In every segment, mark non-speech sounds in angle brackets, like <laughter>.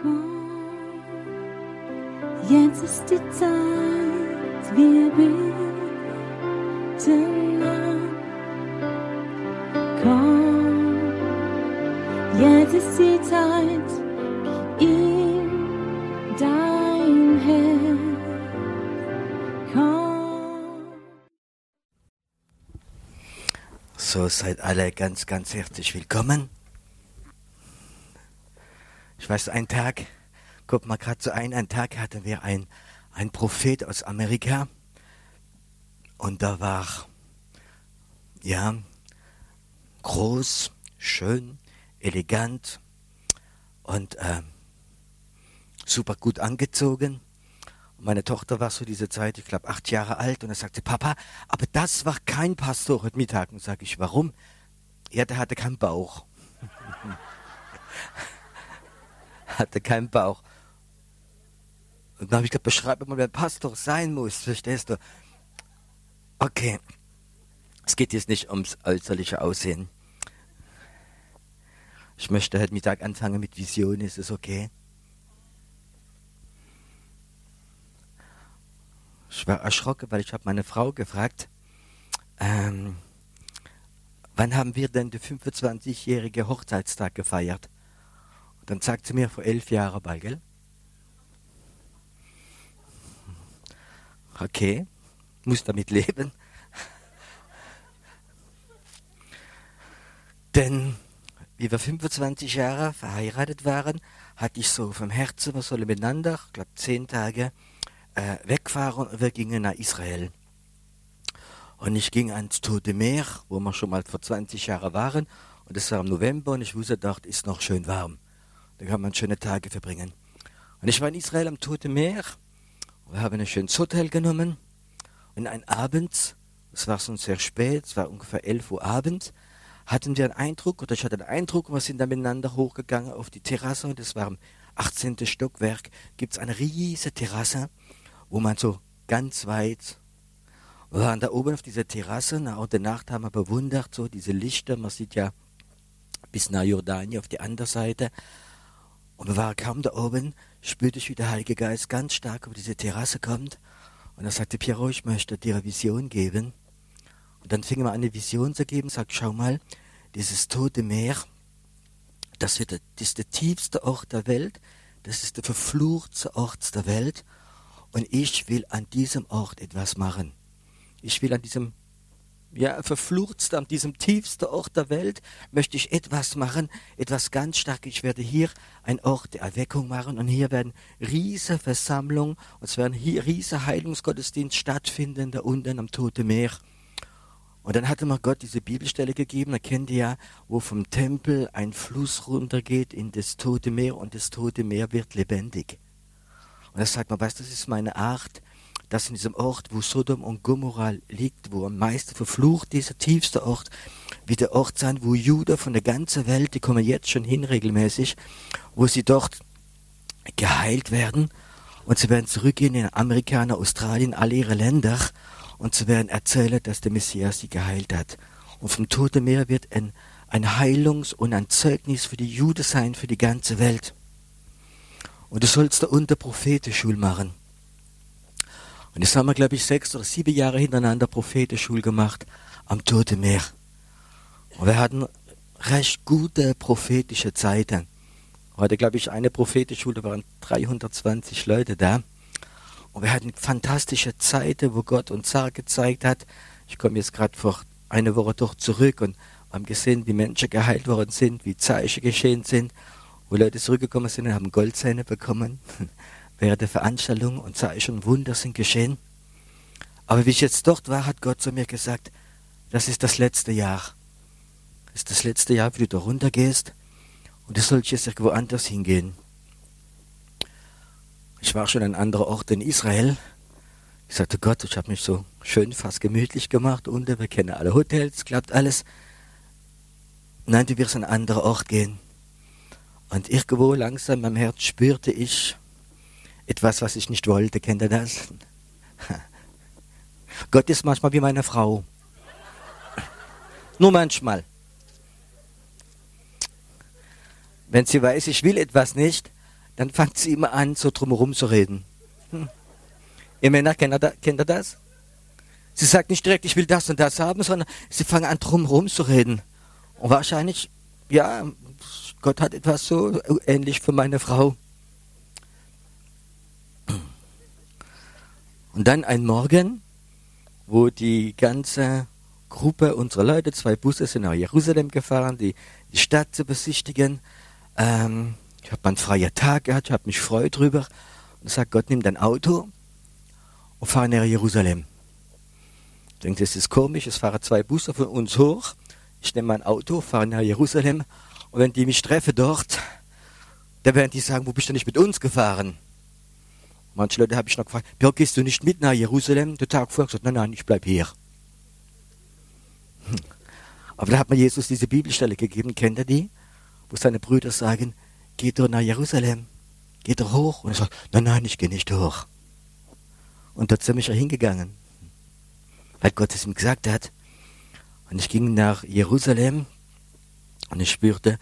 Komm, jetzt ist die Zeit, wir beten an. Komm, jetzt ist die Zeit, gib ihm dein Herz. Komm. So seid alle ganz, ganz herzlich willkommen. Ich weiß, einen Tag, guck mal gerade so ein, einen Tag hatten wir ein, ein Prophet aus Amerika und da war, ja, groß, schön, elegant und äh, super gut angezogen. Und meine Tochter war so diese Zeit, ich glaube, acht Jahre alt und er sagte, Papa, aber das war kein Pastor heute Mittag. Und sage ich, warum? Ja, der hatte keinen Bauch. <laughs> hatte keinen Bauch. Und dann habe ich gesagt, beschreib mal, wer Pastor sein muss, verstehst du? Okay, es geht jetzt nicht ums äußerliche Aussehen. Ich möchte heute Mittag anfangen mit Vision, ist es okay? Ich war erschrocken, weil ich habe meine Frau gefragt, ähm, wann haben wir denn den 25-jährigen Hochzeitstag gefeiert? Dann sagt sie mir, vor elf Jahren bald, gell? Okay, muss damit leben. Denn wie wir 25 Jahre verheiratet waren, hatte ich so vom Herzen, wir sollen miteinander, ich glaube zehn Tage, äh, wegfahren und wir gingen nach Israel. Und ich ging ans Tote Meer, wo wir schon mal vor 20 Jahren waren. Und es war im November und ich wusste, dort ist noch schön warm. Da kann man schöne Tage verbringen. Und ich war in Israel am Tote Meer. Wir haben ein schönes Hotel genommen. Und ein Abend, es war schon sehr spät, es war ungefähr 11 Uhr abends, hatten wir einen Eindruck, oder ich hatte einen Eindruck, wir sind dann miteinander hochgegangen auf die Terrasse, und das war im 18. Stockwerk, gibt es eine riesige Terrasse, wo man so ganz weit, wir waren da oben auf dieser Terrasse, nach der Nacht haben wir bewundert, so diese Lichter, man sieht ja bis nach Jordanien auf die andere Seite, und wir waren kaum da oben, spürte ich, wie der Heilige Geist ganz stark über diese Terrasse kommt, und er sagte, Piero, ich möchte dir eine Vision geben, und dann fing er an, eine Vision zu geben, sagt, schau mal, dieses tote Meer, das, wird, das ist der tiefste Ort der Welt, das ist der verfluchte Ort der Welt. Und ich will an diesem Ort etwas machen. Ich will an diesem, ja, verfluchtsten, an diesem tiefsten Ort der Welt, möchte ich etwas machen, etwas ganz stark. Ich werde hier ein Ort der Erweckung machen und hier werden riesige Versammlungen und es werden hier riesige Heilungsgottesdienst stattfinden, da unten am Tote Meer. Und dann hatte mir Gott diese Bibelstelle gegeben, da kennt ihr ja, wo vom Tempel ein Fluss runtergeht in das Tote Meer und das Tote Meer wird lebendig. Und er sagt man, weißt du, das ist meine Art, dass in diesem Ort, wo Sodom und Gomorra liegt, wo am meisten verflucht dieser tiefste Ort, wird der Ort sein, wo Juda von der ganzen Welt, die kommen jetzt schon hin regelmäßig, wo sie dort geheilt werden und sie werden zurückgehen in Amerika, in Australien, alle ihre Länder und sie werden erzählen, dass der Messias sie geheilt hat. Und vom Toten Meer wird ein, ein Heilungs- und ein Zeugnis für die Juden sein, für die ganze Welt. Und du sollst da unter Prophetenschul machen. Und das haben wir, glaube ich, sechs oder sieben Jahre hintereinander Prophetenschul gemacht am Toten Meer. Und wir hatten recht gute prophetische Zeiten. Heute, glaube ich, eine Prophetenschule, da waren 320 Leute da. Und wir hatten fantastische Zeiten, wo Gott uns Sachen gezeigt hat. Ich komme jetzt gerade vor einer Woche doch zurück und haben gesehen, wie Menschen geheilt worden sind, wie Zeichen geschehen sind, wo Leute zurückgekommen sind und haben Goldzähne bekommen <laughs> während der Veranstaltung und Zeichen und Wunder sind geschehen. Aber wie ich jetzt dort war, hat Gott zu mir gesagt, das ist das letzte Jahr. Das ist das letzte Jahr, wie du da runtergehst und du sollst jetzt irgendwo anders hingehen. Ich war schon an einem anderen Ort in Israel. Ich sagte, Gott, ich habe mich so schön fast gemütlich gemacht unten. Wir kennen alle Hotels, klappt alles. Nein, du wirst an einen anderen Ort gehen. Und irgendwo langsam meinem Herz spürte ich etwas, was ich nicht wollte. Kennt ihr das? Gott ist manchmal wie meine Frau. Nur manchmal. Wenn sie weiß, ich will etwas nicht, dann fängt sie immer an, so drumherum zu reden. Hm. Ihr Männer, kennt ihr, kennt ihr das? Sie sagt nicht direkt, ich will das und das haben, sondern sie fangen an, drumherum zu reden. Und wahrscheinlich, ja, Gott hat etwas so ähnlich für meine Frau. Und dann ein Morgen, wo die ganze Gruppe unserer Leute, zwei Busse sind nach Jerusalem gefahren, die, die Stadt zu besichtigen. Ähm, ich habe einen freien Tag gehabt, ich habe mich gefreut drüber. Und sagt Gott, nimm dein Auto und fahr nach Jerusalem. Ich denke, das ist komisch, es fahren zwei Busse von uns hoch. Ich nehme mein Auto, fahre nach Jerusalem und wenn die mich treffen dort, dann werden die sagen, wo bist du nicht mit uns gefahren? Manche Leute habe ich noch gefragt, ja, gehst du nicht mit nach Jerusalem? Der Tag vorher gesagt, nein, nein, ich bleib hier. Hm. Aber da hat mir Jesus diese Bibelstelle gegeben, kennt ihr die? Wo seine Brüder sagen, geh doch nach Jerusalem, geh doch hoch. Und er sagt, nein, nein, ich gehe nicht hoch. Und dort sind wir hingegangen, weil Gott es ihm gesagt hat. Und ich ging nach Jerusalem und ich spürte,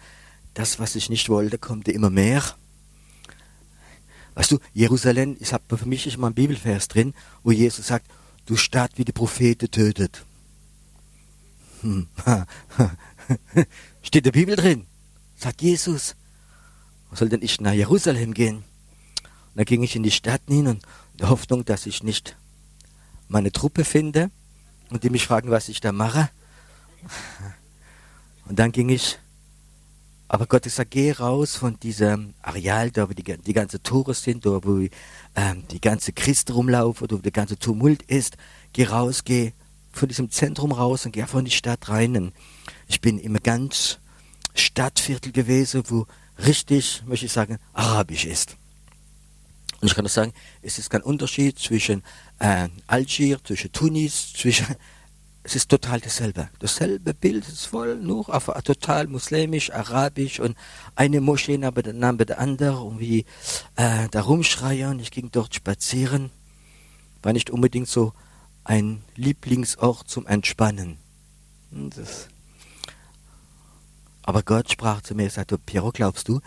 das, was ich nicht wollte, kommt immer mehr. Weißt du, Jerusalem, ich habe für mich ist mal ein Bibelvers drin, wo Jesus sagt, du Stadt wie die Propheten tötet. Hm. <laughs> Steht der Bibel drin, sagt Jesus. Was soll denn ich nach Jerusalem gehen? Und dann ging ich in die Stadt hin und in der Hoffnung, dass ich nicht meine Truppe finde und die mich fragen, was ich da mache. Und dann ging ich aber Gott sagt, geh raus von diesem Areal, da wo die, die ganzen Tore sind, da wo ähm, die ganze Christen rumlaufen, da wo der ganze Tumult ist. Geh raus, geh von diesem Zentrum raus und geh einfach in die Stadt rein. Und ich bin im ganz Stadtviertel gewesen, wo richtig, möchte ich sagen, arabisch ist. Und ich kann nur sagen, es ist kein Unterschied zwischen äh, Algier, zwischen Tunis, zwischen es ist total dasselbe. Dasselbe Bild ist voll, nur auf total muslimisch, arabisch und eine Moschee neben der, neben der andere und wie äh, da rumschreien. Ich ging dort spazieren. War nicht unbedingt so ein Lieblingsort zum Entspannen. Hm, das. Aber Gott sprach zu mir, sagte, Piero, glaubst du,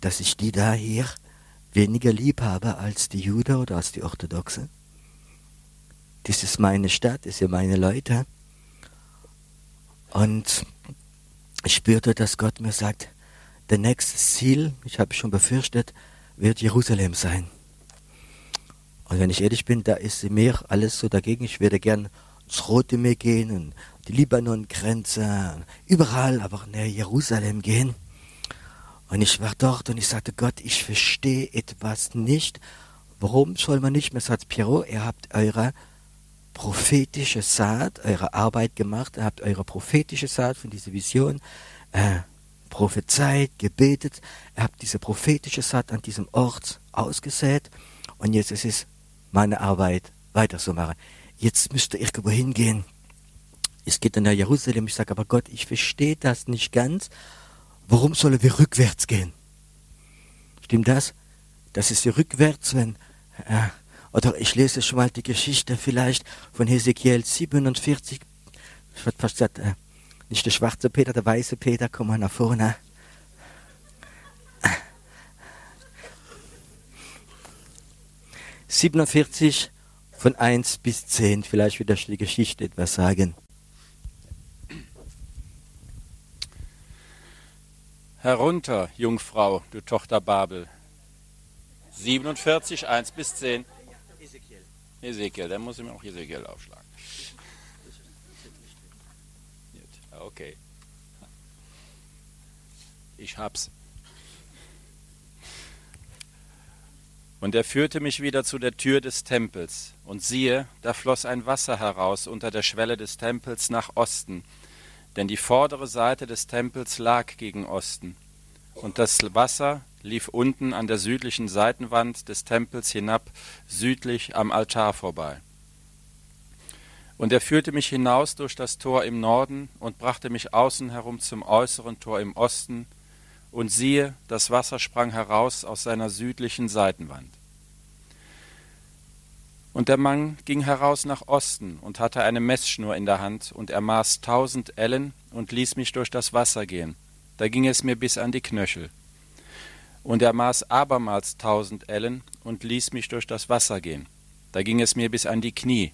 dass ich die da hier weniger lieb habe als die Juden oder als die Orthodoxen? Das ist meine Stadt, das sind meine Leute. Und ich spürte, dass Gott mir sagt, der nächste Ziel, ich habe schon befürchtet, wird Jerusalem sein. Und wenn ich ehrlich bin, da ist mir alles so dagegen. Ich würde gern ins Rote Meer gehen und die Libanon-Grenze, überall, aber nach Jerusalem gehen. Und ich war dort und ich sagte, Gott, ich verstehe etwas nicht. Warum soll man nicht? Mir sagt Pierrot, ihr habt eure prophetische Saat, eure Arbeit gemacht, ihr habt eure prophetische Saat von dieser Vision äh, prophezeit, gebetet, ihr habt diese prophetische Saat an diesem Ort ausgesät und jetzt ist es meine Arbeit, weiter zu machen. Jetzt müsst ihr irgendwo hingehen. Es geht nach Jerusalem. Ich sage, aber Gott, ich verstehe das nicht ganz. Warum sollen wir rückwärts gehen? Stimmt das? Das ist ja rückwärts, wenn äh, oder ich lese schon mal die Geschichte vielleicht von Hesekiel 47. Ich würde fast gesagt, äh, nicht der schwarze Peter, der weiße Peter, komm mal nach vorne. »47 von 1 bis 10, vielleicht wird das die Geschichte etwas sagen. Herunter, Jungfrau, du Tochter Babel. 47, 1 bis 10. Ezekiel, dann muss ich mir auch Ezekiel aufschlagen. Okay. Ich hab's. Und er führte mich wieder zu der Tür des Tempels, und siehe, da floss ein Wasser heraus unter der Schwelle des Tempels nach Osten, denn die vordere Seite des Tempels lag gegen Osten. Und das Wasser lief unten an der südlichen Seitenwand des Tempels hinab, südlich am Altar vorbei. Und er führte mich hinaus durch das Tor im Norden und brachte mich außen herum zum äußeren Tor im Osten, und siehe, das Wasser sprang heraus aus seiner südlichen Seitenwand. Und der Mann ging heraus nach Osten und hatte eine Messschnur in der Hand, und er maß tausend Ellen und ließ mich durch das Wasser gehen. Da ging es mir bis an die Knöchel. Und er maß abermals tausend Ellen und ließ mich durch das Wasser gehen. Da ging es mir bis an die Knie.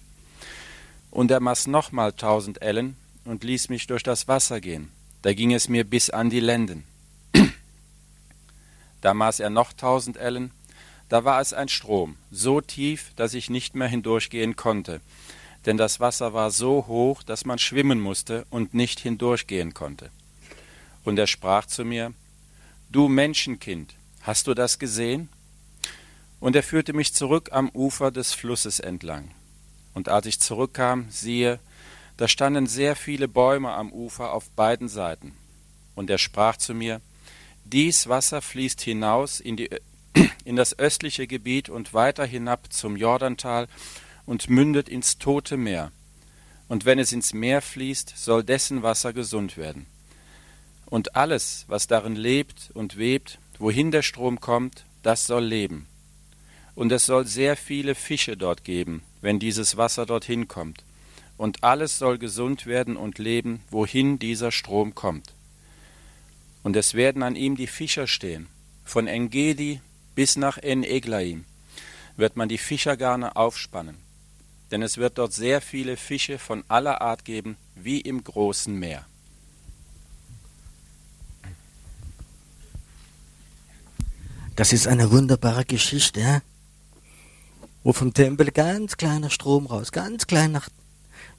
Und er maß nochmal tausend Ellen und ließ mich durch das Wasser gehen. Da ging es mir bis an die Lenden. <clears throat> Da maß er noch tausend Ellen. Da war es ein Strom, so tief, dass ich nicht mehr hindurchgehen konnte. Denn das Wasser war so hoch, dass man schwimmen musste und nicht hindurchgehen konnte. Und er sprach zu mir, Du Menschenkind, hast du das gesehen? Und er führte mich zurück am Ufer des Flusses entlang. Und als ich zurückkam, siehe, da standen sehr viele Bäume am Ufer auf beiden Seiten. Und er sprach zu mir, dies Wasser fließt hinaus in, die, <clears throat> in das östliche Gebiet und weiter hinab zum Jordantal und mündet ins Tote Meer. Und wenn es ins Meer fließt, soll dessen Wasser gesund werden. Und alles, was darin lebt und webt, wohin der Strom kommt, das soll leben. Und es soll sehr viele Fische dort geben, wenn dieses Wasser dorthin kommt. Und alles soll gesund werden und leben, wohin dieser Strom kommt. Und es werden an ihm die Fischer stehen. Von Engedi bis nach En-Eglaim wird man die Fischergarne aufspannen. Denn es wird dort sehr viele Fische von aller Art geben, wie im großen Meer. Das ist eine wunderbare Geschichte, wo vom Tempel ganz kleiner Strom raus, ganz kleiner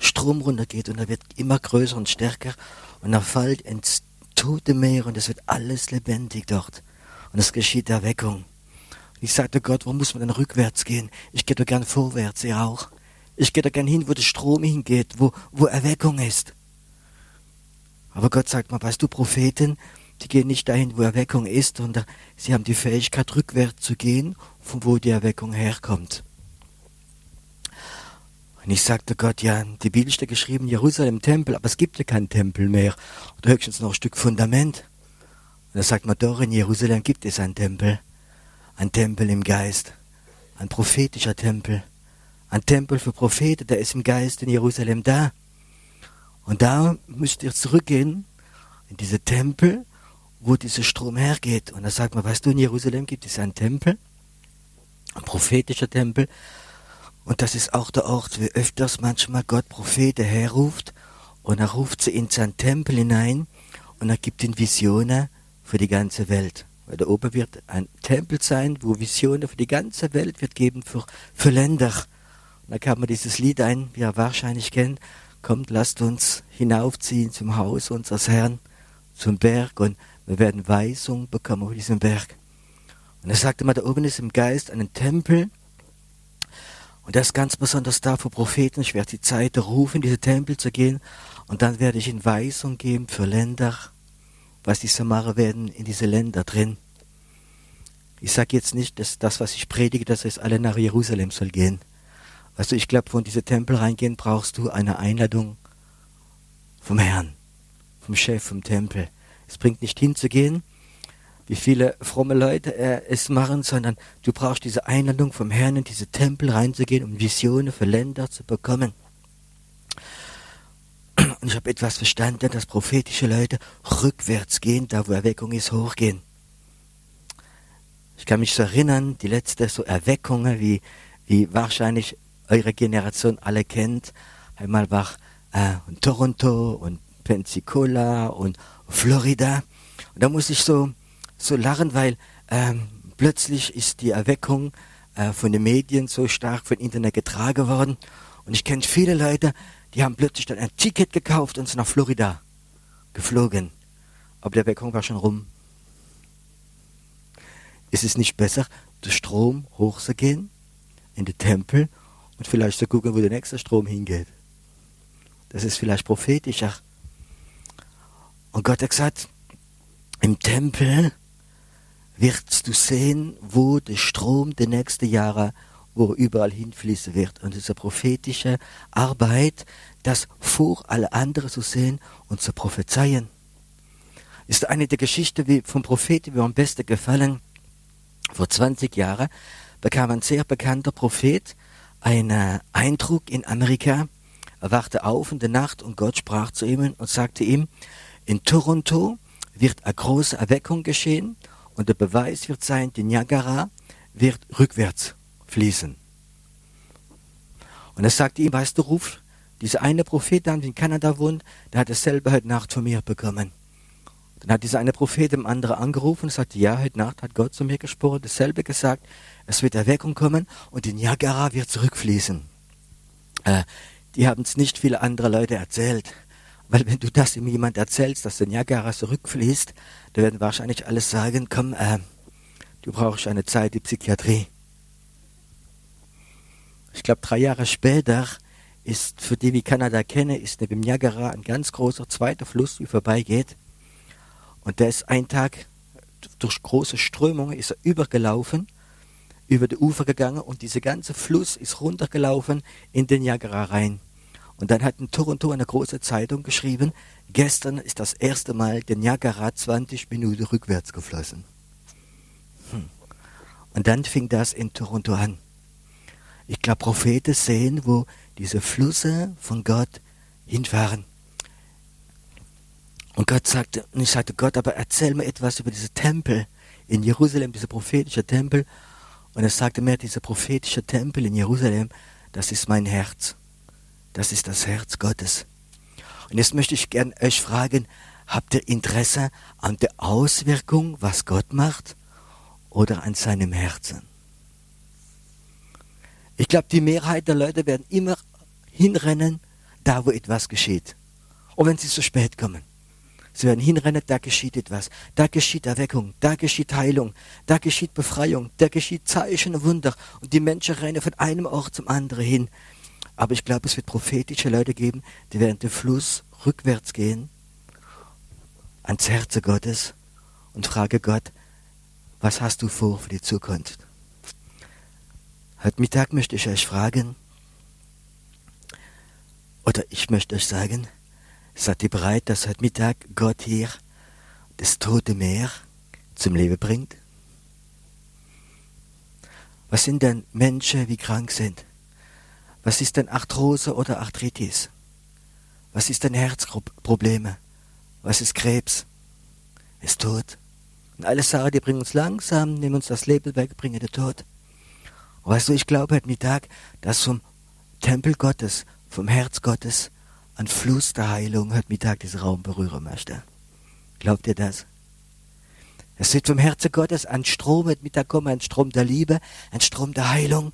Strom runtergeht und er wird immer größer und stärker und er fällt ins tote Meer und es wird alles lebendig dort. Und es geschieht Erweckung. Ich sagte Gott, wo muss man denn rückwärts gehen? Ich gehe doch gern vorwärts, ihr auch. Ich gehe da gern hin, wo der Strom hingeht, wo, wo Erweckung ist. Aber Gott sagt mal, weißt du, Propheten, die gehen nicht dahin, wo Erweckung ist, sondern sie haben die Fähigkeit, rückwärts zu gehen, von wo die Erweckung herkommt. Und ich sagte Gott, ja, die Bibel steht geschrieben, Jerusalem Tempel, aber es gibt ja keinen Tempel mehr. Oder höchstens noch ein Stück Fundament. Und da sagt man, doch, in Jerusalem gibt es einen Tempel. Ein Tempel im Geist. Ein prophetischer Tempel. Ein Tempel für Propheten, der ist im Geist in Jerusalem da. Und da müsst ihr zurückgehen in diese Tempel, wo dieser Strom hergeht. Und da sagt man, weißt du, in Jerusalem gibt es einen Tempel, ein prophetischer Tempel, und das ist auch der Ort, wie öfters manchmal Gott Propheten herruft und er ruft sie in seinen Tempel hinein und er gibt ihnen Visionen für die ganze Welt. Weil da oben wird ein Tempel sein, wo Visionen für die ganze Welt wird geben, für, für Länder. Und da kann man dieses Lied ein, wie ihr wahrscheinlich kennt, kommt, lasst uns hinaufziehen zum Haus unseres Herrn, zum Berg und wir werden Weisung bekommen auf diesem Berg. Und er sagte mal, da oben ist im Geist einen Tempel, und das ist ganz besonders da für Propheten. Ich werde die Zeit rufen, in diese Tempel zu gehen. Und dann werde ich in Weisung geben für Länder, was die Samare werden in diese Länder drin. Ich sage jetzt nicht, dass das, was ich predige, dass es alle nach Jerusalem soll gehen. Weißt du, ich glaube, von diese Tempel reingehen, brauchst du eine Einladung vom Herrn, vom Chef vom Tempel. Es bringt nicht hinzugehen, wie viele fromme Leute äh, es machen, sondern du brauchst diese Einladung vom Herrn in diese Tempel reinzugehen, um Visionen für Länder zu bekommen. Und ich habe etwas verstanden, dass prophetische Leute rückwärts gehen, da wo Erweckung ist, hochgehen. Ich kann mich so erinnern, die letzte so Erweckungen, wie, wie wahrscheinlich eure Generation alle kennt. Einmal war äh, Toronto und Pensacola und Florida. Und da muss ich so so lachen, weil ähm, plötzlich ist die Erweckung äh, von den Medien so stark von Internet getragen worden. Und ich kenne viele Leute, die haben plötzlich dann ein Ticket gekauft und sind nach Florida geflogen. Aber die Erweckung war schon rum. Ist es nicht besser, den Strom hochzugehen in den Tempel und vielleicht zu gucken, wo der nächste Strom hingeht? Das ist vielleicht prophetischer. Und Gott hat gesagt, im Tempel wirst du sehen, wo der Strom der nächsten Jahre, wo er überall hinfließen wird. Und diese prophetische Arbeit, das vor alle anderen zu sehen und zu prophezeien, ist eine der Geschichten vom Propheten, die mir am besten gefallen. Vor 20 Jahren bekam ein sehr bekannter Prophet einen Eindruck in Amerika. Er wachte auf in der Nacht und Gott sprach zu ihm und sagte ihm, in Toronto wird eine große Erweckung geschehen Und der Beweis wird sein, die Niagara wird rückwärts fließen. Und er sagte ihm, weißt du, ruf dieser eine Prophet der in Kanada wohnt, der hat dasselbe heute Nacht von mir bekommen. Dann hat dieser eine Prophet dem anderen angerufen und sagte, ja, heute Nacht hat Gott zu mir gesprochen, dasselbe gesagt, es wird Erweckung kommen und die Niagara wird zurückfließen. Äh, die haben es nicht viele andere Leute erzählt. Weil wenn du das ihm jemand erzählst, dass der Niagara zurückfließt, dann werden wahrscheinlich alle sagen, komm, äh, du brauchst eine Zeit die Psychiatrie. Ich glaube, drei Jahre später ist, für die wie Kanada kenne, ist neben Niagara ein ganz großer zweiter Fluss, wie vorbeigeht. Und der ist ein Tag durch große Strömungen ist er übergelaufen, über die Ufer gegangen und dieser ganze Fluss ist runtergelaufen in den Niagara rein. Und dann hat in Toronto eine große Zeitung geschrieben, gestern ist das erste Mal der Niagara 20 Minuten rückwärts geflossen. Hm. Und dann fing das in Toronto an. Ich glaube, Propheten sehen, wo diese Flüsse von Gott hinfahren. Und Gott sagte, und ich sagte, Gott, aber erzähl mir etwas über diese Tempel in Jerusalem, dieser prophetische Tempel. Und er sagte mir, dieser prophetische Tempel in Jerusalem, das ist mein Herz. Das ist das Herz Gottes. Und jetzt möchte ich gern euch fragen, habt ihr Interesse an der Auswirkung, was Gott macht, oder an seinem Herzen? Ich glaube, die Mehrheit der Leute werden immer hinrennen, da wo etwas geschieht. Und wenn sie zu spät kommen. Sie werden hinrennen, da geschieht etwas. Da geschieht Erweckung, da geschieht Heilung, da geschieht Befreiung, da geschieht Zeichen und Wunder. Und die Menschen rennen von einem Ort zum anderen hin. Aber ich glaube, es wird prophetische Leute geben, die während dem Fluss rückwärts gehen ans Herze Gottes und frage Gott, was hast du vor für die Zukunft? Heute Mittag möchte ich euch fragen, oder ich möchte euch sagen, seid ihr bereit, dass heute Mittag Gott hier das tote Meer zum Leben bringt? Was sind denn Menschen, die krank sind? Was ist denn Arthrose oder Arthritis? Was ist denn Herzprobleme? Was ist Krebs? Ist Tod. Und alle Sachen, die bringen uns langsam, nehmen uns das Leben weg, bringen den Tod. Und weißt du, ich glaube heute Mittag, dass vom Tempel Gottes, vom Herz Gottes, ein Fluss der Heilung heute Mittag diesen Raum berühren möchte. Glaubt ihr das? Es wird vom Herzen Gottes ein Strom heute Mittag kommen, ein Strom der Liebe, ein Strom der Heilung.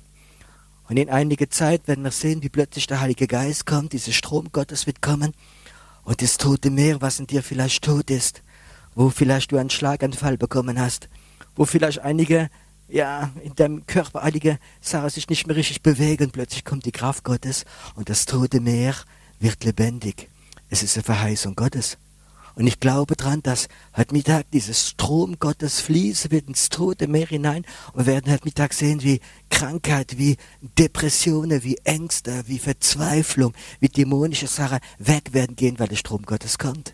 Und in einiger Zeit werden wir sehen, wie plötzlich der Heilige Geist kommt, dieser Strom Gottes wird kommen und das tote Meer, was in dir vielleicht tot ist, wo vielleicht du einen Schlaganfall bekommen hast, wo vielleicht einige, ja, in deinem Körper einige Sachen sich nicht mehr richtig bewegen, plötzlich kommt die Kraft Gottes und das tote Meer wird lebendig. Es ist eine Verheißung Gottes. Und ich glaube dran, dass heute Mittag dieses Strom Gottes fließen wird ins tote Meer hinein und wir werden heute Mittag sehen, wie Krankheit, wie Depressionen, wie Ängste, wie Verzweiflung, wie dämonische Sachen weg werden gehen, weil der Strom Gottes kommt.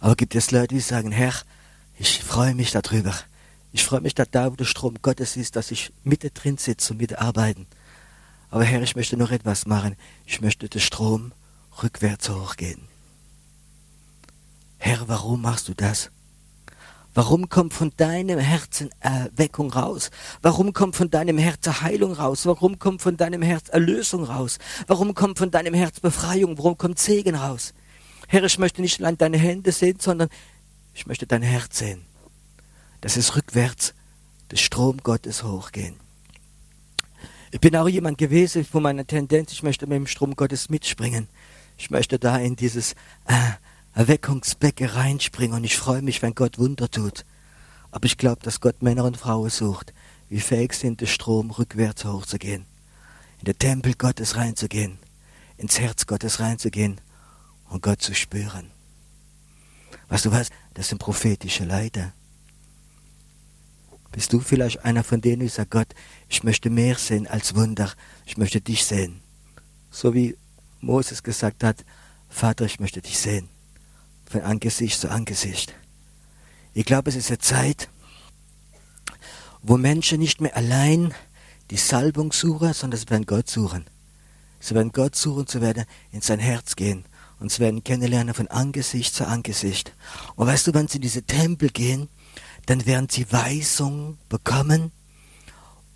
Aber gibt es Leute, die sagen, Herr, ich freue mich darüber. Ich freue mich, dass da, wo der Strom Gottes ist, dass ich mitte drin sitze und mitarbeiten. Aber Herr, ich möchte noch etwas machen. Ich möchte den Strom rückwärts hochgehen. Herr, warum machst du das? Warum kommt von deinem Herzen Erweckung raus? Warum kommt von deinem Herzen Heilung raus? Warum kommt von deinem Herz Erlösung raus? Warum kommt von deinem Herz Befreiung? Warum kommt Segen raus? Herr, ich möchte nicht allein deine Hände sehen, sondern ich möchte dein Herz sehen. Dass es rückwärts des Strom Gottes hochgehen. Ich bin auch jemand gewesen von meiner Tendenz, ich möchte mit dem Strom Gottes mitspringen. Ich möchte da in dieses äh, Erweckungsbecken reinspringen und ich freue mich, wenn Gott Wunder tut. Aber ich glaube, dass Gott Männer und Frauen sucht, wie fähig sind, den Strom rückwärts hochzugehen, in den Tempel Gottes reinzugehen, ins Herz Gottes reinzugehen und Gott zu spüren. Weißt du was? Das sind prophetische Leiter. Bist du vielleicht einer von denen, die sagt, Gott, ich möchte mehr sehen als Wunder, ich möchte dich sehen. So wie Moses gesagt hat, Vater, ich möchte dich sehen, von Angesicht zu Angesicht. Ich glaube, es ist eine Zeit, wo Menschen nicht mehr allein die Salbung suchen, sondern sie werden Gott suchen. Sie werden Gott suchen, sie werden in sein Herz gehen uns werden kennenlernen von Angesicht zu Angesicht. Und weißt du, wenn sie in diese Tempel gehen, dann werden sie Weisung bekommen,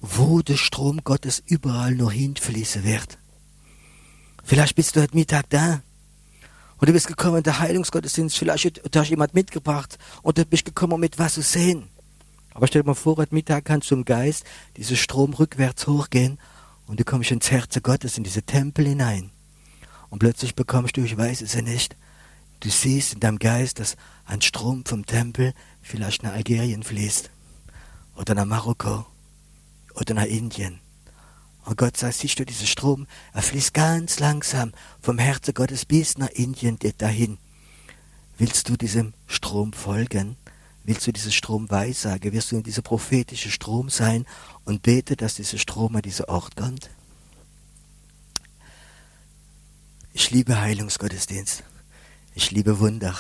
wo der Strom Gottes überall nur hinfließen wird. Vielleicht bist du heute Mittag da und du bist gekommen in der Heilungsgottesdienst, vielleicht hast du jemand mitgebracht und du bist gekommen, um etwas zu sehen. Aber stell dir mal vor, heute Mittag kannst du im Geist diesen Strom rückwärts hochgehen und du kommst ins Herz Gottes, in diese Tempel hinein. Und plötzlich bekommst du, ich weiß es ja nicht, du siehst in deinem Geist, dass ein Strom vom Tempel vielleicht nach Algerien fließt oder nach Marokko oder nach Indien. Und Gott sagt, siehst du, dieser Strom, er fließt ganz langsam vom Herzen Gottes bis nach Indien dahin. Willst du diesem Strom folgen? Willst du diesen Strom weissagen? Wirst du in dieser prophetische Strom sein und bete, dass dieser Strom an diesen Ort kommt? Ich liebe Heilungsgottesdienst. Ich liebe Wunder.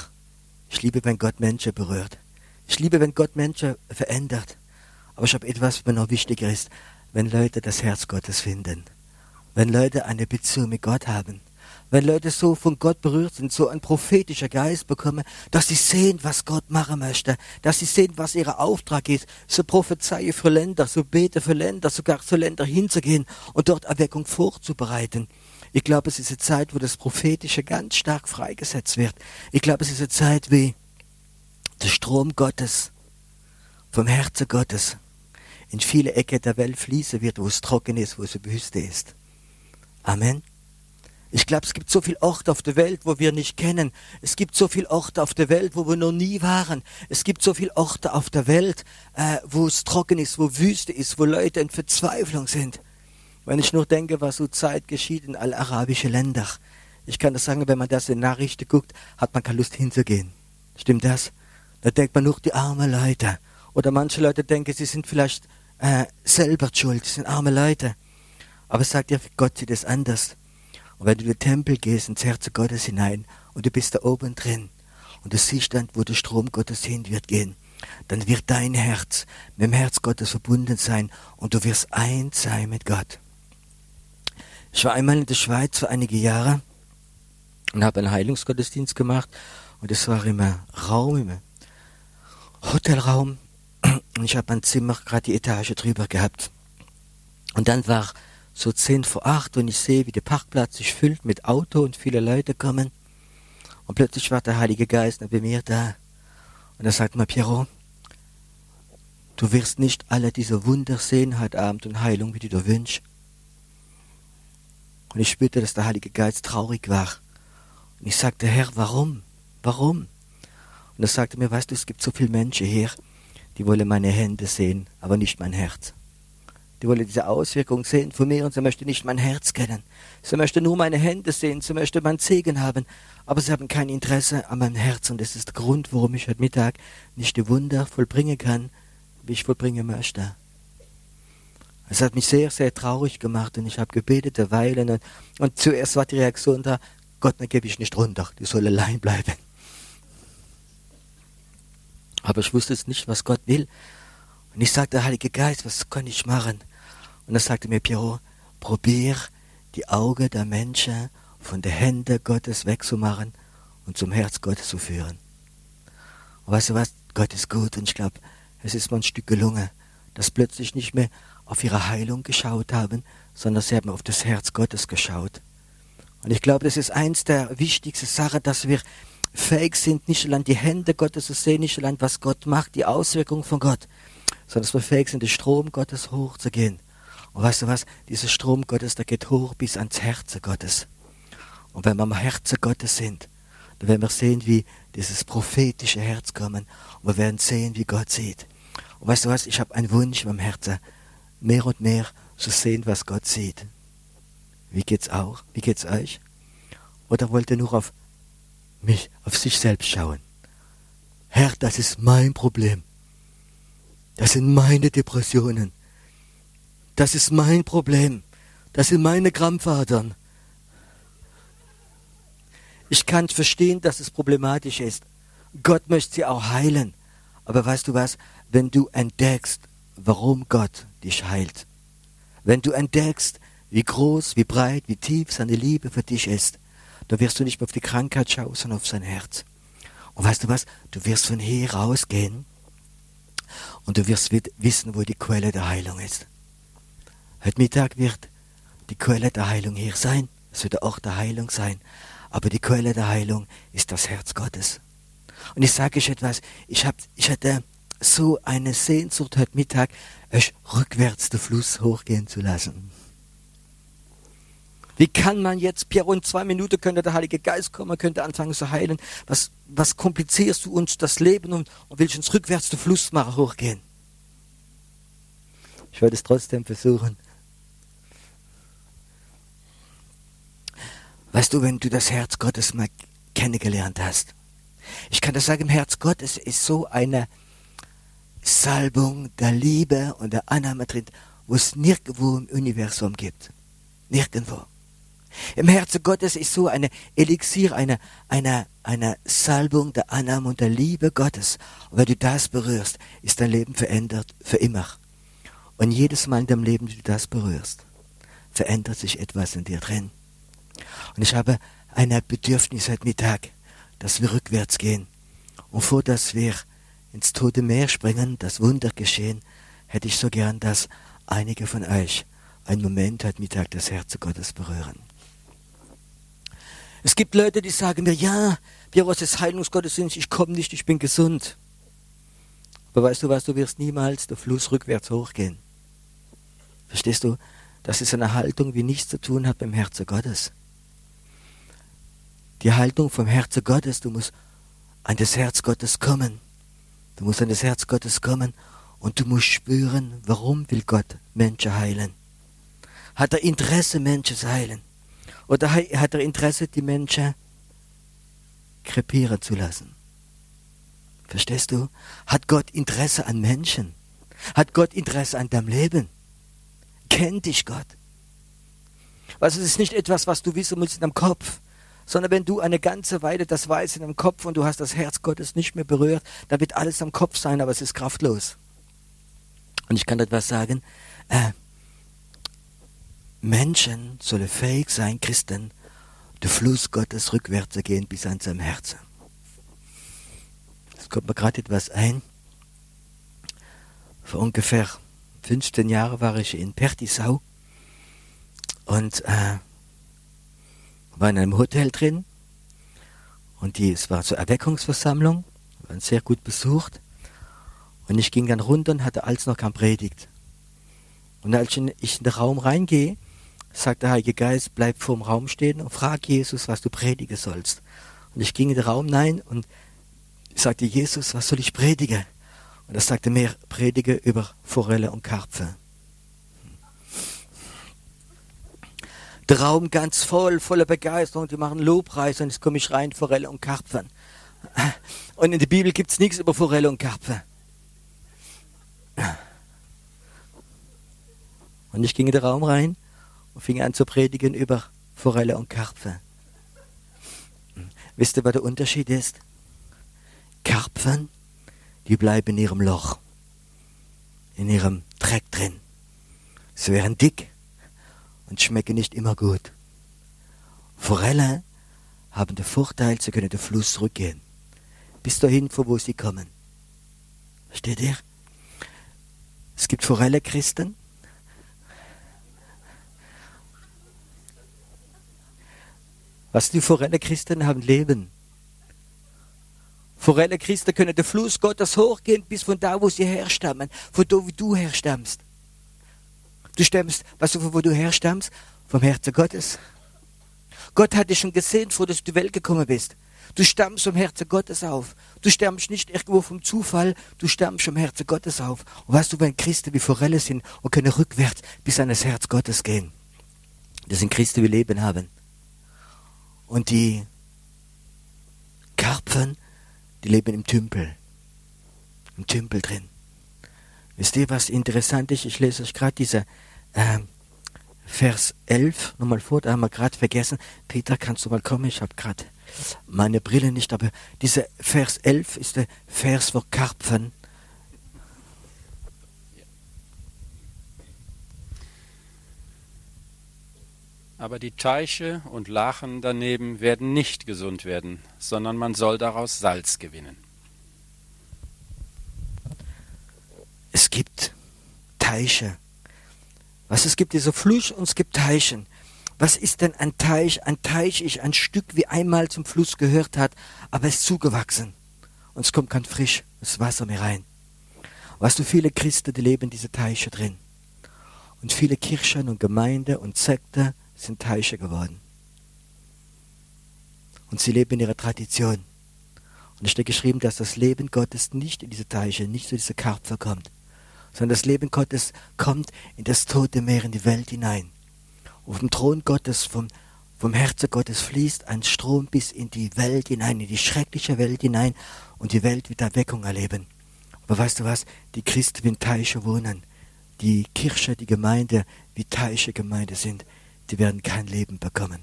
Ich liebe, wenn Gott Menschen berührt. Ich liebe, wenn Gott Menschen verändert. Aber ich habe etwas, was mir noch wichtiger ist, wenn Leute das Herz Gottes finden. Wenn Leute eine Beziehung mit Gott haben. Wenn Leute so von Gott berührt sind, so ein prophetischer Geist bekommen, dass sie sehen, was Gott machen möchte, dass sie sehen, was ihr Auftrag ist, so prophezeie für Länder, so bete für Länder, sogar zu Ländern hinzugehen und dort Erweckung vorzubereiten. Ich glaube, es ist eine Zeit, wo das Prophetische ganz stark freigesetzt wird. Ich glaube, es ist eine Zeit, wie der Strom Gottes, vom Herzen Gottes, in viele Ecken der Welt fließen wird, wo es trocken ist, wo es eine Wüste ist. Amen. Ich glaube, es gibt so viele Orte auf der Welt, wo wir nicht kennen. Es gibt so viele Orte auf der Welt, wo wir noch nie waren. Es gibt so viele Orte auf der Welt, äh, wo es trocken ist, wo Wüste ist, wo Leute in Verzweiflung sind. Wenn ich nur denke, was so Zeit geschieht in alle arabischen Ländern. Ich kann das sagen, wenn man das in Nachrichten guckt, hat man keine Lust hinzugehen. Stimmt das? Da denkt man nur die armen Leute. Oder manche Leute denken, sie sind vielleicht äh, selber schuld, sie sind arme Leute. Aber sagt ja, Gott sieht es anders. Und wenn du in den Tempel gehst, ins Herz Gottes hinein, und du bist da oben drin, und du siehst dann, wo der Strom Gottes hin wird gehen, dann wird dein Herz mit dem Herz Gottes verbunden sein und du wirst eins sein mit Gott. Ich war einmal in der Schweiz für einige Jahre und habe einen Heilungsgottesdienst gemacht und es war immer Raum, immer Hotelraum und ich habe ein Zimmer gerade die Etage drüber gehabt. Und dann war so zehn vor acht und ich sehe, wie der Parkplatz sich füllt mit Auto und viele Leute kommen. Und plötzlich war der Heilige Geist bei mir da. Und er sagt mir, Piero, du wirst nicht alle diese Wunder sehen heute Abend und Heilung, wie du dir wünschst. Und ich spürte, dass der Heilige Geist traurig war. Und ich sagte, Herr, warum? Warum? Und er sagte mir, weißt du, es gibt so viele Menschen hier, die wollen meine Hände sehen, aber nicht mein Herz. Die wollen diese Auswirkung sehen von mir und sie möchten nicht mein Herz kennen. Sie möchten nur meine Hände sehen, sie möchten meinen Segen haben, aber sie haben kein Interesse an meinem Herz und das ist der Grund, warum ich heute Mittag nicht die Wunder vollbringen kann, wie ich vollbringen möchte. Es hat mich sehr, sehr traurig gemacht und ich habe gebetet derweilen und, und zuerst war die Reaktion da, Gott, dann gebe ich nicht runter, die soll allein bleiben. Aber ich wusste jetzt nicht, was Gott will. Und ich sagte, Heilige Geist, was kann ich machen? Und er sagte mir, Piero, probier die Augen der Menschen von der Hände Gottes wegzumachen und zum Herz Gottes zu führen. Und weißt du was? Gott ist gut und ich glaube, es ist mir ein Stück gelungen, dass plötzlich nicht mehr auf ihre Heilung geschaut haben, sondern sie haben auf das Herz Gottes geschaut. Und ich glaube, das ist eins der wichtigsten Sachen, dass wir fähig sind, nicht allein die Hände Gottes zu sehen, nicht allein was Gott macht, die Auswirkungen von Gott, sondern dass wir fähig sind, den Strom Gottes hochzugehen. Und weißt du was? Dieser Strom Gottes, der geht hoch bis ans Herz Gottes. Und wenn wir am Herzen Gottes sind, dann werden wir sehen, wie dieses prophetische Herz kommen. Und wir werden sehen, wie Gott sieht. Und weißt du was? Ich habe einen Wunsch in meinem Herzen, mehr und mehr zu sehen, was Gott sieht. Wie geht's auch? Wie geht's euch? Oder wollt ihr nur auf mich auf sich selbst schauen. Herr, das ist mein Problem. Das sind meine Depressionen. Das ist mein Problem. Das sind meine Krampfadern. Ich kann verstehen, dass es problematisch ist. Gott möchte sie auch heilen. Aber weißt du was? Wenn du entdeckst, warum Gott dich heilt, wenn du entdeckst, wie groß, wie breit, wie tief seine Liebe für dich ist, da wirst du nicht mehr auf die Krankheit schauen, sondern auf sein Herz. Und weißt du was? Du wirst von hier rausgehen und du wirst wissen, wo die Quelle der Heilung ist. Heute Mittag wird die Quelle der Heilung hier sein. Es wird Ort der Heilung sein. Aber die Quelle der Heilung ist das Herz Gottes. Und ich sage euch etwas, ich, hab, ich hatte so eine Sehnsucht heute Mittag, euch rückwärts den Fluss hochgehen zu lassen. Wie kann man jetzt, Piero, in zwei Minuten könnte der Heilige Geist kommen, könnte anfangen zu heilen. Was, was komplizierst du uns das Leben und, und willst uns rückwärts den Fluss machen, hochgehen? Ich werde es trotzdem versuchen. Weißt du, wenn du das Herz Gottes mal kennengelernt hast, ich kann das sagen, im Herz Gottes ist so eine Salbung der Liebe und der Annahme drin, wo es nirgendwo im Universum gibt. Nirgendwo. Im Herzen Gottes ist so eine Elixier, eine, eine, eine Salbung der Annahme und der Liebe Gottes. Und wenn du das berührst, ist dein Leben verändert für immer. Und jedes Mal in deinem Leben, wenn du das berührst, verändert sich etwas in dir drin. Und ich habe ein Bedürfnis heute Mittag, dass wir rückwärts gehen. Und vor dass wir ins tote Meer springen, das Wunder geschehen, hätte ich so gern, dass einige von euch einen Moment heute Mittag das Herz Gottes berühren. Es gibt Leute, die sagen mir, ja, wir was ist Heilungsgottesdienst, ich komme nicht, ich bin gesund. Aber weißt du was, du wirst niemals der Fluss rückwärts hochgehen. Verstehst du? Das ist eine Haltung, die nichts zu tun hat beim Herzen Gottes. Die Haltung vom Herzen Gottes, du musst an das Herz Gottes kommen. Du musst an das Herz Gottes kommen und du musst spüren, warum will Gott Menschen heilen. Hat er Interesse, Menschen zu heilen? Oder hat er Interesse, die Menschen krepieren zu lassen? Verstehst du? Hat Gott Interesse an Menschen? Hat Gott Interesse an deinem Leben? Kennt dich Gott? Was es ist nicht etwas, was du wissen musst in deinem Kopf, sondern wenn du eine ganze Weile das weißt in deinem Kopf und du hast das Herz Gottes nicht mehr berührt, dann wird alles am Kopf sein, aber es ist kraftlos. Und ich kann etwas sagen, äh, Menschen sollen fähig sein, Christen, den Fluss Gottes rückwärts zu gehen bis an seinem Herzen. Es kommt mir gerade etwas ein. Vor ungefähr 15 Jahren war ich in Pertisau und äh, war in einem Hotel drin und die, es war zur Erweckungsversammlung, waren sehr gut besucht und ich ging dann runter und hatte alles noch kein Predigt. Und als ich in, ich in den Raum reingehe, sagt der Heilige Geist, bleib vorm Raum stehen und frag Jesus, was du predigen sollst. Und ich ging in den Raum hinein und sagte, Jesus, was soll ich predigen? Und er sagte mir, predige über Forelle und Karpfen. Der Raum ganz voll, voller Begeisterung, die machen Lobpreis und jetzt komme ich rein, Forelle und Karpfen. Und in der Bibel gibt es nichts über Forelle und Karpfen. Und ich ging in den Raum rein und fing an zu predigen über Forelle und Karpfen. Wisst ihr, was der Unterschied ist? Karpfen, die bleiben in ihrem Loch, in ihrem Dreck drin. Sie wären dick und schmecken nicht immer gut. Forellen haben den Vorteil, sie können den Fluss zurückgehen. Bis dahin, von wo sie kommen. Versteht ihr? Es gibt Forelle-Christen, Was die Forelle-Christen haben, leben. Forelle-Christen können den Fluss Gottes hochgehen, bis von da, wo sie herstammen, von da, wo du herstammst. Du stammst, weißt du, von wo du herstammst? Vom Herzen Gottes. Gott hat dich schon gesehen, vor dass du die Welt gekommen bist. Du stammst vom Herzen Gottes auf. Du stammst nicht irgendwo vom Zufall, du stammst vom Herzen Gottes auf. Und weißt du, wenn Christen wie Forelle sind und können rückwärts bis an das Herz Gottes gehen. Das sind Christen, die Leben haben. Und die Karpfen, die leben im Tümpel. Im Tümpel drin. Wisst ihr, was interessant ist? Ich lese euch gerade dieser äh, Vers 11 nochmal vor, da haben wir gerade vergessen. Peter, kannst du mal kommen? Ich habe gerade meine Brille nicht, aber dieser Vers 11 ist der Vers für Karpfen. Aber die Teiche und Lachen daneben werden nicht gesund werden, sondern man soll daraus Salz gewinnen. Es gibt Teiche. Was es gibt, dieser Fluss und es gibt Teichen. Was ist denn ein Teich? Ein Teich ist ein Stück, wie einmal zum Fluss gehört hat, aber es ist zugewachsen. Und es kommt kein frisches Wasser mehr rein. Weißt du, viele Christen, die leben diese Teiche drin. Und viele Kirchen und Gemeinde und Sekte sind Teiche geworden. Und sie leben in ihrer Tradition. Und es steht geschrieben, dass das Leben Gottes nicht in diese Teiche, nicht zu diese Karpfer kommt, sondern das Leben Gottes kommt in das tote Meer, in die Welt hinein. Auf dem Thron Gottes, vom, vom Herzen Gottes fließt ein Strom bis in die Welt hinein, in die schreckliche Welt hinein und die Welt wird Erweckung erleben. Aber weißt du was? Die Christen wie in Teiche wohnen. Die Kirche, die Gemeinde, wie Teiche Gemeinde sind die werden kein Leben bekommen.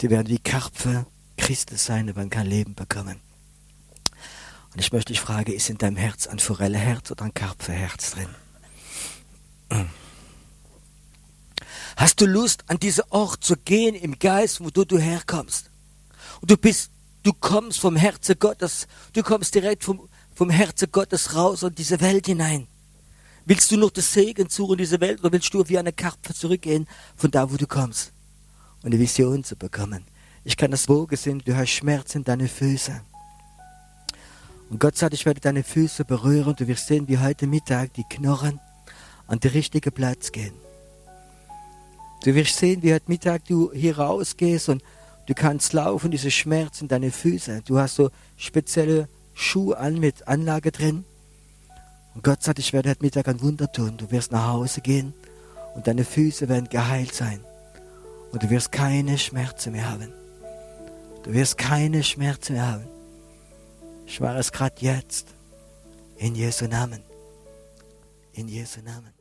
Die werden wie Karpfen Christen sein, die werden kein Leben bekommen. Und ich möchte dich fragen, ist in deinem Herz ein Forelleherz oder ein Karpfenherz drin? Hast du Lust, an diesen Ort zu gehen im Geist, wo du, du herkommst? Und du bist, du kommst vom Herzen Gottes, du kommst direkt vom, vom Herzen Gottes raus und diese Welt hinein. Willst du noch das Segen suchen in dieser Welt oder willst du wie eine Karpfe zurückgehen von da, wo du kommst? Und eine Vision zu bekommen. Ich kann das Wogen sehen, du hast Schmerzen in deinen Füßen. Und Gott sagt, ich werde deine Füße berühren und du wirst sehen, wie heute Mittag die Knochen an den richtigen Platz gehen. Du wirst sehen, wie heute Mittag du hier rausgehst und du kannst laufen, diese Schmerzen in deine Füße. Du hast so spezielle Schuhe an mit Anlage drin. Und Gott sagt, ich werde heute Mittag ein Wunder tun. Du wirst nach Hause gehen und deine Füße werden geheilt sein. Und du wirst keine Schmerzen mehr haben. Du wirst keine Schmerzen mehr haben. Ich war es gerade jetzt. In Jesu Namen. In Jesu Namen.